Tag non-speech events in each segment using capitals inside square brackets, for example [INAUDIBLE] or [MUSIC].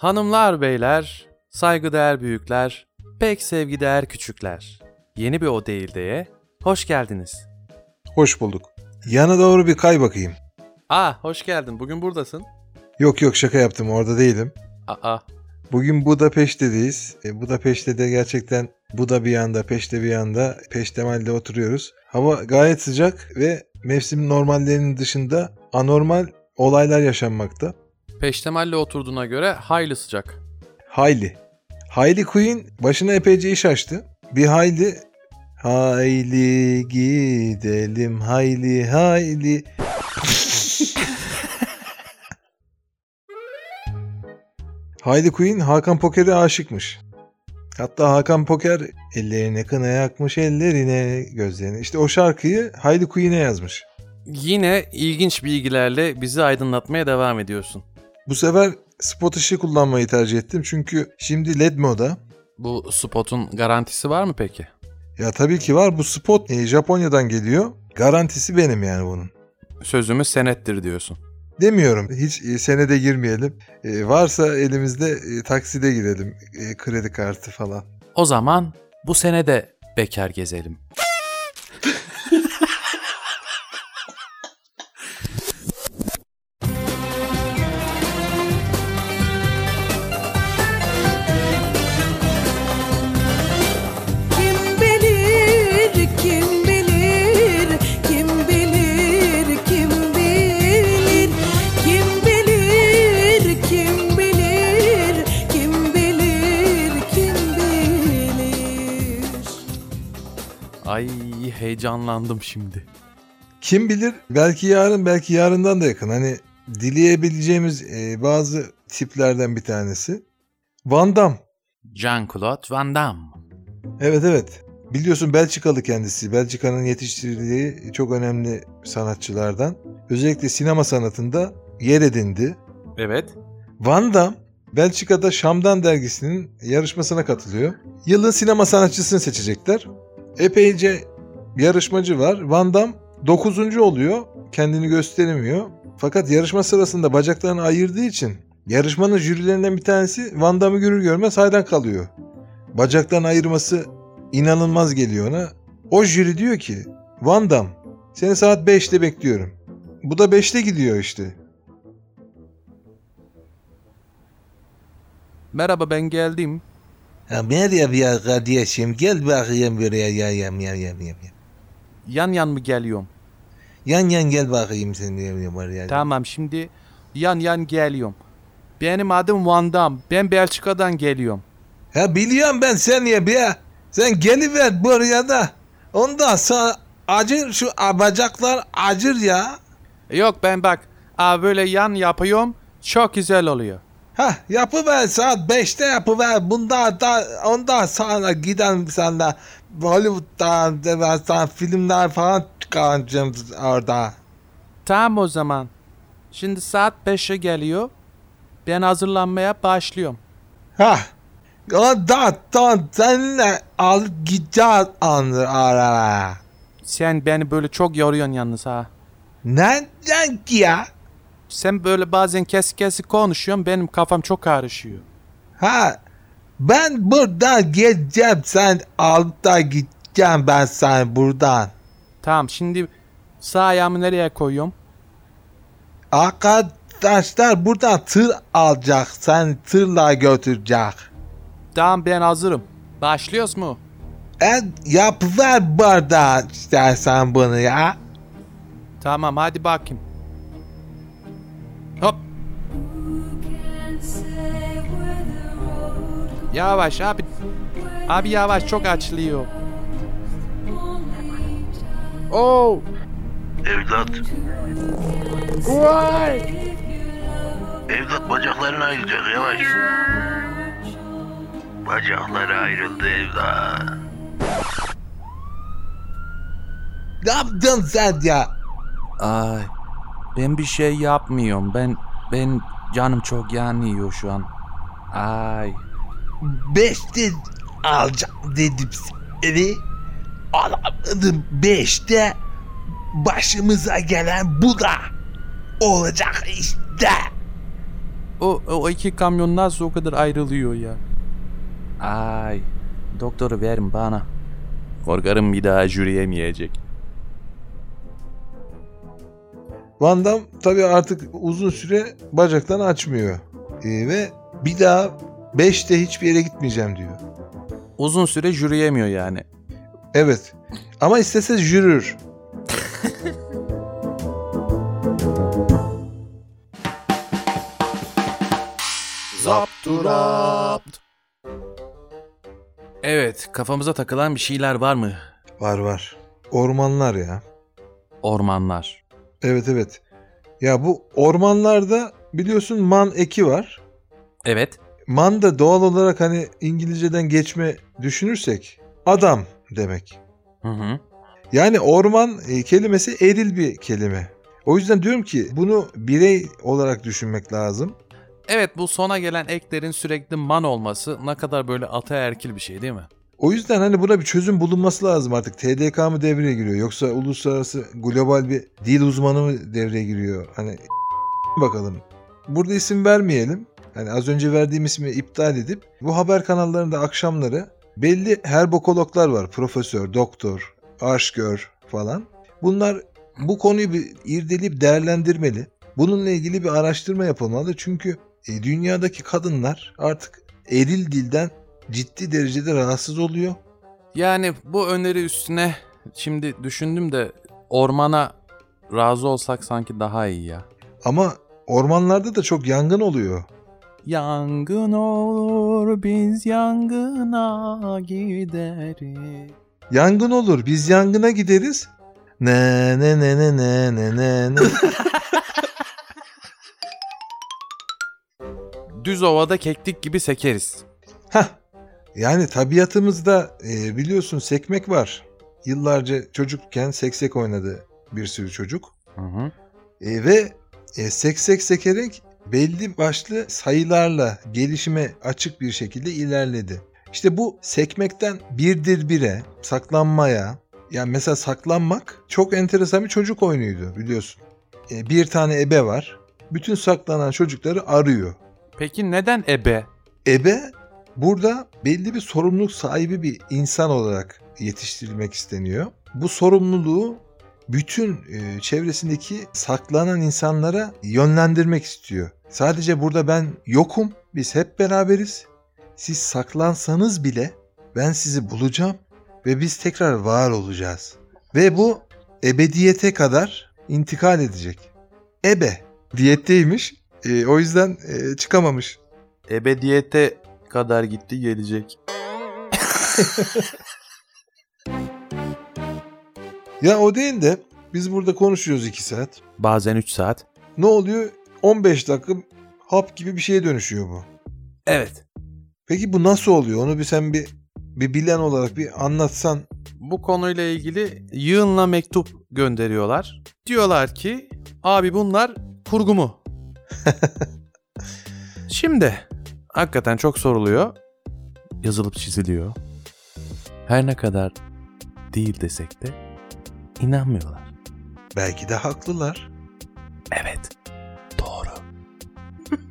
Hanımlar, beyler, saygıdeğer büyükler, pek sevgideğer küçükler. Yeni bir O Değil'deye hoş geldiniz. Hoş bulduk. Yana doğru bir kay bakayım. Aa, hoş geldin. Bugün buradasın. Yok yok şaka yaptım orada değilim. Aa, Bugün Budapeşte'deyiz. E, Budapeşte'de gerçekten Buda bir yanda, Peşte bir yanda, Peştemal'de oturuyoruz. Hava gayet sıcak ve mevsim normallerinin dışında anormal olaylar yaşanmakta. Peştemalle oturduğuna göre hayli sıcak. Hayli. Hayli Queen başına epeyce iş açtı. Bir hayli Hayli gidelim hayli hayli. [LAUGHS] Hayli Queen Hakan Poker'e aşıkmış. Hatta Hakan Poker ellerine kına yakmış ellerine gözlerine. İşte o şarkıyı Hayli Queen'e yazmış. Yine ilginç bilgilerle bizi aydınlatmaya devam ediyorsun. Bu sefer spot ışığı kullanmayı tercih ettim çünkü şimdi led moda. Bu spotun garantisi var mı peki? Ya tabii ki var bu spot e, Japonya'dan geliyor. Garantisi benim yani bunun. Sözümüz senettir diyorsun. Demiyorum. Hiç e, senede girmeyelim. E, varsa elimizde e, takside girelim. E, kredi kartı falan. O zaman bu sene de bekar gezelim. Heyecanlandım şimdi. Kim bilir belki yarın belki yarından da yakın. Hani dileyebileceğimiz e, bazı tiplerden bir tanesi. Van Damme. Jean-Claude Van Damme. Evet evet. Biliyorsun Belçikalı kendisi. Belçika'nın yetiştirdiği çok önemli sanatçılardan. Özellikle sinema sanatında yer edindi. Evet. Van Damme Belçika'da Şam'dan dergisinin yarışmasına katılıyor. Yılın sinema sanatçısını seçecekler. Epeyce yarışmacı var. Van Damme 9. oluyor. Kendini gösteremiyor. Fakat yarışma sırasında bacaklarını ayırdığı için yarışmanın jürilerinden bir tanesi Van Damme'ı görür görmez hayran kalıyor. Bacaklarını ayırması inanılmaz geliyor ona. O jüri diyor ki Van Damme seni saat 5'te bekliyorum. Bu da 5'te gidiyor işte. Merhaba ben geldim. Ha, merhaba ya kardeşim gel bakayım buraya ya ya ya ya ya. Yan yan mı geliyorum? Yan yan gel bakayım sen ya var ya. Tamam şimdi yan yan geliyorum. Benim adım Van Damme. Ben Belçika'dan geliyorum. Ha biliyorum ben sen ya be. Sen geliver buraya da. Ondan sonra acır şu bacaklar acır ya. Yok ben bak böyle yan yapıyorum. Çok güzel oluyor. Ha yapıver saat 5'te yapıver. Bundan da ondan sonra giden sana Hollywood'dan ben sana filmler falan çıkaracağım orada. Tamam o zaman. Şimdi saat 5'e geliyor. Ben hazırlanmaya başlıyorum. Ha. Ondan sonra seninle alıp gideceğiz onu araya. Sen beni böyle çok yoruyorsun yalnız ha. Neden ki ya? Sen böyle bazen kesik kesik konuşuyorsun. Benim kafam çok karışıyor. Ha. Ben buradan geleceğim sen alıp da gideceğim ben sen buradan. Tamam şimdi sağ ayağımı nereye koyuyorum? Arkadaşlar buradan tır alacak. Sen tırla götürecek. Tamam ben hazırım. Başlıyoruz mu? En yapıver buradan istersen bunu ya. Tamam hadi bakayım. Yavaş abi. Abi yavaş çok açılıyor. Oh. Evlat, Vay. evlat bacakların ayrılacak yavaş. Bacakları ayrıldı evlat. Ne yaptın sen ya? Ay. Ben bir şey yapmıyorum. Ben ben canım çok yanıyor şu an. Ay. Beşte alacağım dedim seni. Alamadım beşte. Başımıza gelen bu da olacak işte. O, o iki kamyon nasıl o kadar ayrılıyor ya? Ay doktoru verin bana. Korkarım bir daha yürüyemeyecek. Van Damme tabii artık uzun süre bacaklarını açmıyor. Ee, ve bir daha 5'te hiçbir yere gitmeyeceğim diyor. Uzun süre yürüyemiyor yani. Evet. Ama istese yürür. [LAUGHS] Zapturapt. Evet, kafamıza takılan bir şeyler var mı? Var var. Ormanlar ya. Ormanlar. Evet evet. Ya bu ormanlarda biliyorsun man eki var. Evet. Man da doğal olarak hani İngilizceden geçme düşünürsek adam demek. Hı hı. Yani orman e, kelimesi eril bir kelime. O yüzden diyorum ki bunu birey olarak düşünmek lazım. Evet, bu sona gelen eklerin sürekli man olması ne kadar böyle ataerkil bir şey değil mi? O yüzden hani buna bir çözüm bulunması lazım artık. TDK mı devreye giriyor yoksa uluslararası global bir dil uzmanı mı devreye giriyor? Hani [LAUGHS] bakalım. Burada isim vermeyelim. Hani az önce verdiğim ismi iptal edip bu haber kanallarında akşamları belli herbokologlar var. Profesör, doktor, aşgör falan. Bunlar bu konuyu bir irdeleyip değerlendirmeli. Bununla ilgili bir araştırma yapılmalı. Çünkü e, dünyadaki kadınlar artık eril dilden ciddi derecede rahatsız oluyor. Yani bu öneri üstüne şimdi düşündüm de ormana razı olsak sanki daha iyi ya. Ama ormanlarda da çok yangın oluyor. Yangın olur biz yangına gideriz. Yangın olur biz yangına gideriz. Ne ne ne ne ne ne ne ne. [LAUGHS] Düz ovada keklik gibi sekeriz. Hah. Yani tabiatımızda e, biliyorsun sekmek var. Yıllarca çocukken seksek oynadı bir sürü çocuk. Hı hı. E, ve e, seksek sekerek belli başlı sayılarla gelişime açık bir şekilde ilerledi. İşte bu sekmekten birdir bire, saklanmaya, yani mesela saklanmak çok enteresan bir çocuk oyunuydu biliyorsun. E, bir tane ebe var. Bütün saklanan çocukları arıyor. Peki neden ebe? Ebe burada belli bir sorumluluk sahibi bir insan olarak yetiştirilmek isteniyor. Bu sorumluluğu bütün e, çevresindeki saklanan insanlara yönlendirmek istiyor. Sadece burada ben yokum, biz hep beraberiz. Siz saklansanız bile ben sizi bulacağım ve biz tekrar var olacağız. Ve bu ebediyete kadar intikal edecek. Ebe diyetteymiş. E, o yüzden e, çıkamamış. Ebediyete kadar gitti gelecek. [LAUGHS] Ya o değil de biz burada konuşuyoruz 2 saat. Bazen 3 saat. Ne oluyor? 15 dakika hap gibi bir şeye dönüşüyor bu. Evet. Peki bu nasıl oluyor? Onu bir sen bir bir bilen olarak bir anlatsan. Bu konuyla ilgili yığınla mektup gönderiyorlar. Diyorlar ki abi bunlar kurgu mu? [LAUGHS] Şimdi hakikaten çok soruluyor. Yazılıp çiziliyor. Her ne kadar değil desek de inanmıyorlar. Belki de haklılar. Evet. Doğru.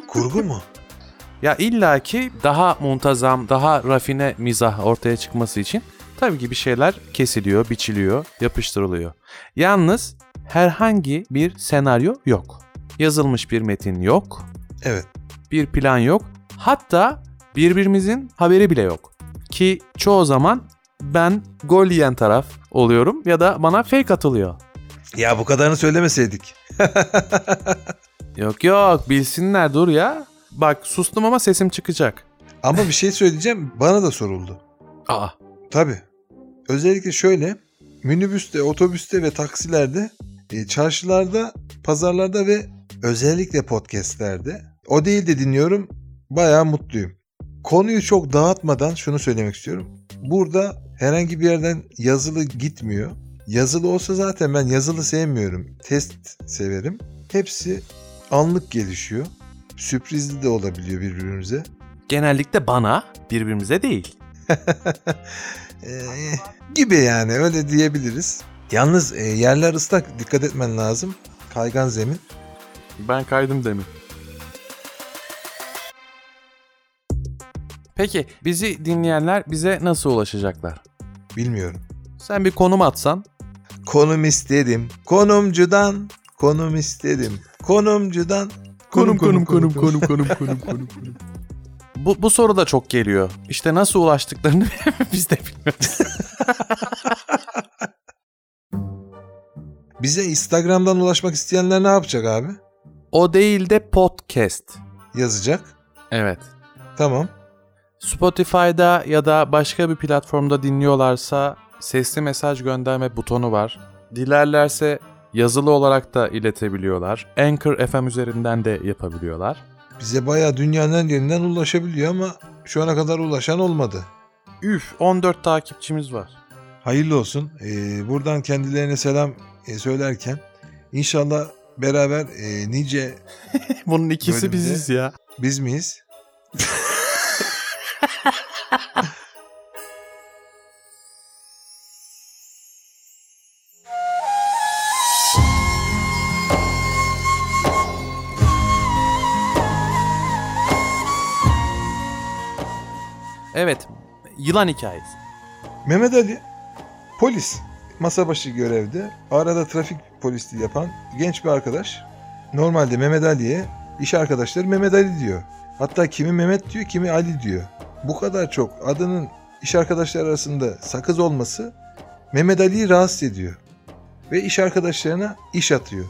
[LAUGHS] Kurgu mu? Ya illaki daha muntazam, daha rafine mizah ortaya çıkması için tabii ki bir şeyler kesiliyor, biçiliyor, yapıştırılıyor. Yalnız herhangi bir senaryo yok. Yazılmış bir metin yok, Evet. bir plan yok. Hatta birbirimizin haberi bile yok. Ki çoğu zaman ben gol yiyen taraf oluyorum ya da bana fake atılıyor. Ya bu kadarını söylemeseydik. [LAUGHS] Yok yok bilsinler dur ya. Bak sustum ama sesim çıkacak. Ama bir şey söyleyeceğim. Bana da soruldu. Aa Tabii. Özellikle şöyle. Minibüste, otobüste ve taksilerde, e, çarşılarda, pazarlarda ve özellikle podcastlerde. O değil de dinliyorum. Bayağı mutluyum. Konuyu çok dağıtmadan şunu söylemek istiyorum. Burada herhangi bir yerden yazılı gitmiyor. Yazılı olsa zaten ben yazılı sevmiyorum. Test severim. Hepsi anlık gelişiyor. Sürprizli de olabiliyor birbirimize. genellikle bana birbirimize değil. [LAUGHS] Ee, gibi yani öyle diyebiliriz. Yalnız e, yerler ıslak dikkat etmen lazım. Kaygan zemin. Ben kaydım demin. Peki bizi dinleyenler bize nasıl ulaşacaklar? Bilmiyorum. Sen bir konum atsan. Konum istedim. Konumcudan. Konum istedim. Konumcudan. konum konum konum konum konum. [LAUGHS] Bu, bu soru da çok geliyor. İşte nasıl ulaştıklarını [LAUGHS] biz de bilmiyoruz. [LAUGHS] Bize Instagram'dan ulaşmak isteyenler ne yapacak abi? O değil de podcast. Yazacak. Evet. Tamam. Spotify'da ya da başka bir platformda dinliyorlarsa sesli mesaj gönderme butonu var. Dilerlerse yazılı olarak da iletebiliyorlar. Anchor FM üzerinden de yapabiliyorlar. Bize bayağı dünyanın yerinden ulaşabiliyor ama şu ana kadar ulaşan olmadı. Üf 14 takipçimiz var. Hayırlı olsun. Ee, buradan kendilerine selam e, söylerken inşallah beraber e, nice [LAUGHS] Bunun ikisi Bölümde- biziz ya. biz miyiz? [LAUGHS] Evet. Yılan hikayesi. Mehmet Ali polis masa başı görevde arada trafik polisliği yapan genç bir arkadaş. Normalde Mehmet Ali'ye iş arkadaşları Mehmet Ali diyor. Hatta kimi Mehmet diyor kimi Ali diyor. Bu kadar çok adının iş arkadaşları arasında sakız olması Mehmet Ali'yi rahatsız ediyor. Ve iş arkadaşlarına iş atıyor.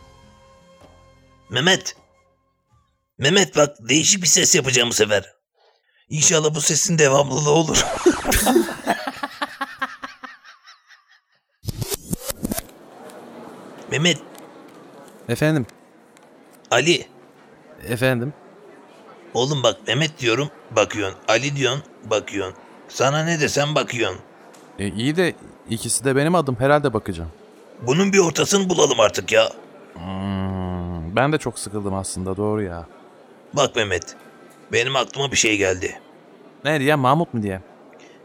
Mehmet. Mehmet bak değişik bir ses yapacağım bu sefer. İnşallah bu sesin devamlılığı olur. [LAUGHS] Mehmet, Efendim. Ali. Efendim. Oğlum bak Mehmet diyorum bakıyorsun. Ali diyorsun bakıyorsun. Sana ne desem bakıyorsun. E, iyi de ikisi de benim adım. Herhalde bakacağım. Bunun bir ortasını bulalım artık ya. Hmm, ben de çok sıkıldım aslında doğru ya. Bak Mehmet. Benim aklıma bir şey geldi. Ne diye Mahmut mu diye?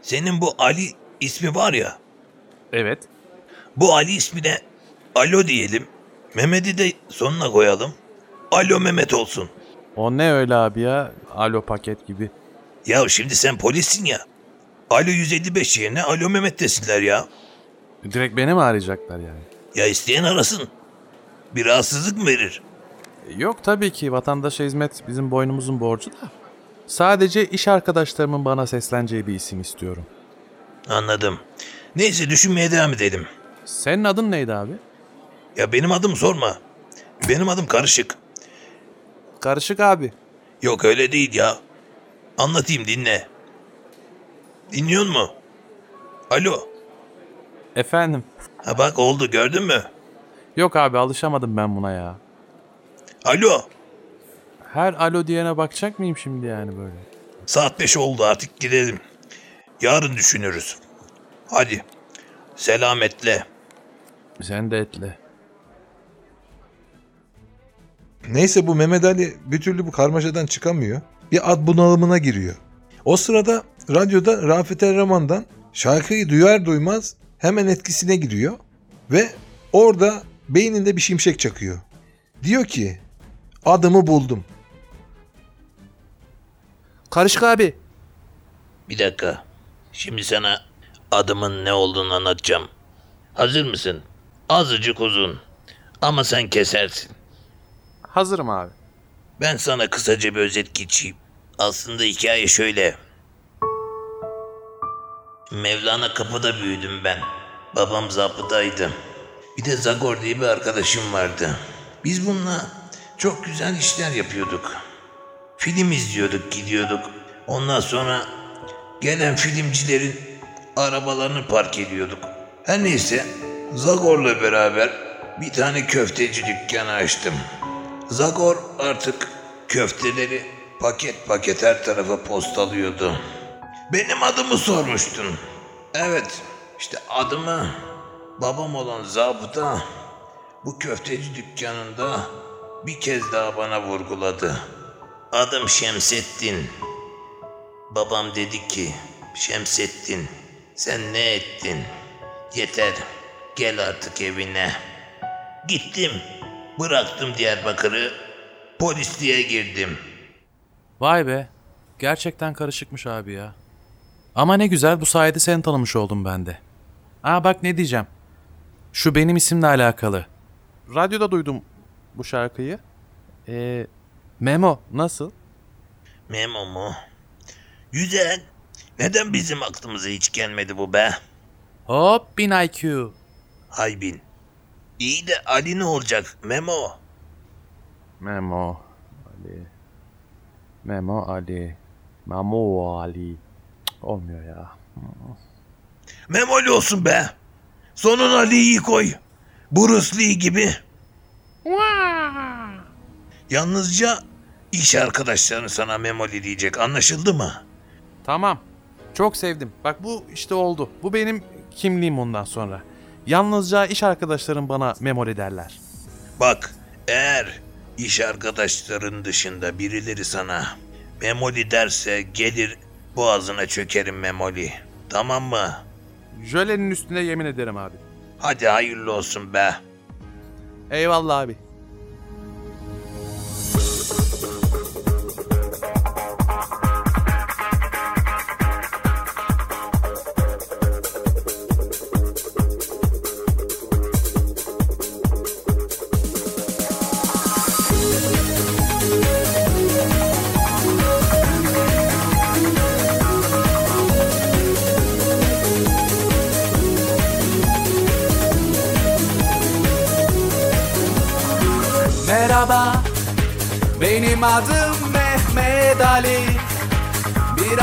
Senin bu Ali ismi var ya. Evet. Bu Ali ismine Alo diyelim. Mehmet'i de sonuna koyalım. Alo Mehmet olsun. O ne öyle abi ya? Alo paket gibi. Ya şimdi sen polissin ya. Alo 155 yerine Alo Mehmet desinler ya. Direkt beni mi arayacaklar yani? Ya isteyen arasın. Bir rahatsızlık mı verir? Yok tabii ki vatandaşa hizmet bizim boynumuzun borcu da. Sadece iş arkadaşlarımın bana sesleneceği bir isim istiyorum. Anladım. Neyse düşünmeye devam edelim. Senin adın neydi abi? Ya benim adım sorma. Benim adım karışık. Karışık abi. Yok öyle değil ya. Anlatayım dinle. Dinliyor mu? Alo. Efendim. Ha bak oldu gördün mü? Yok abi alışamadım ben buna ya. Alo. Her alo diyene bakacak mıyım şimdi yani böyle? Saat 5 oldu artık gidelim. Yarın düşünürüz. Hadi. Selametle. Sen de etle. Neyse bu Mehmet Ali bir türlü bu karmaşadan çıkamıyor. Bir ad bunalımına giriyor. O sırada radyoda Rafet Erraman'dan şarkıyı duyar duymaz hemen etkisine giriyor. Ve orada beyninde bir şimşek çakıyor. Diyor ki adımı buldum. Karışık abi. Bir dakika. Şimdi sana adımın ne olduğunu anlatacağım. Hazır mısın? Azıcık uzun. Ama sen kesersin. Hazırım abi. Ben sana kısaca bir özet geçeyim. Aslında hikaye şöyle. Mevlana kapıda büyüdüm ben. Babam zabıtaydı. Bir de Zagor diye bir arkadaşım vardı. Biz bununla çok güzel işler yapıyorduk. Film izliyorduk, gidiyorduk. Ondan sonra gelen filmcilerin arabalarını park ediyorduk. Her neyse Zagor'la beraber bir tane köfteci dükkanı açtım. Zagor artık köfteleri paket paket her tarafa postalıyordu. Benim adımı sormuştun. Evet, işte adımı babam olan zabıta bu köfteci dükkanında bir kez daha bana vurguladı. Adım Şemsettin. Babam dedi ki, Şemsettin sen ne ettin? Yeter, gel artık evine. Gittim, bıraktım Diyarbakır'ı, polisliğe girdim. Vay be. Gerçekten karışıkmış abi ya. Ama ne güzel bu sayede seni tanımış oldum ben de. Aa bak ne diyeceğim. Şu benim isimle alakalı. Radyoda duydum bu şarkıyı. Ee, Memo nasıl? Memo mu? Güzel. Neden bizim aklımıza hiç gelmedi bu be? Hop bin IQ. Haybin. İyi de Ali ne olacak Memo? Memo Ali. Memo Ali. Memo Ali. Cık, Olmuyor ya. Memoli olsun be. Sonuna Ali'yi koy. Bruce Lee gibi. Yalnızca iş arkadaşların sana Memoli diyecek anlaşıldı mı? Tamam. Çok sevdim. Bak bu işte oldu. Bu benim kimliğim ondan sonra. Yalnızca iş arkadaşlarım bana memoli derler. Bak eğer iş arkadaşların dışında birileri sana Memoli derse gelir boğazına çökerim Memoli. Tamam mı? Jölenin üstüne yemin ederim abi. Hadi hayırlı olsun be. Eyvallah abi.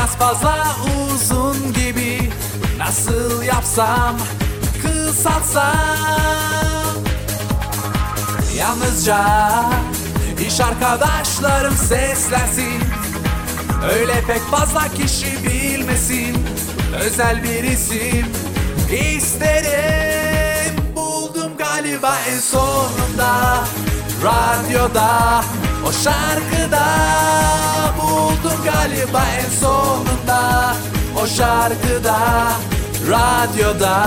Biraz fazla uzun gibi, nasıl yapsam kısaltsam. Yalnızca iş arkadaşlarım seslensin. Öyle pek fazla kişi bilmesin. Özel bir isim isterim. Buldum galiba en sonunda radyoda o şarkıda buldum galiba en sonunda. O şarkıda radyoda.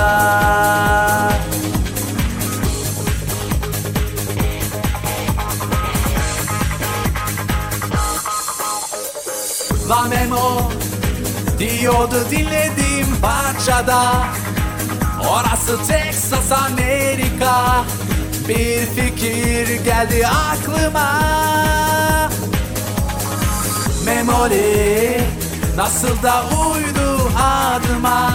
La Memo diyordu dinlediğim parçada. Orası Texas Amerika Bir fikir geldi aklıma. Memoli nasıl da uydu adıma.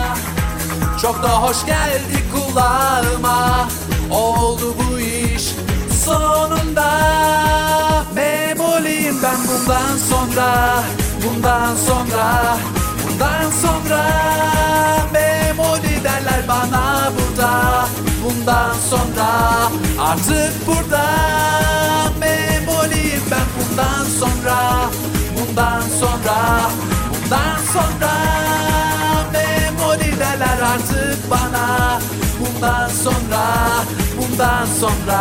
Çok da hoş geldi kulağıma. Oldu bu iş sonunda. Memoliyim ben bundan sonra Bundan sonra Bundan sonra. Memoli derler bana burada Bundan sonra. Artık burada Memoliyim ben bundan sonra. Bundan sonra Bundan sonra. Memoli derler artık bana. Bundan sonra Bundan sonra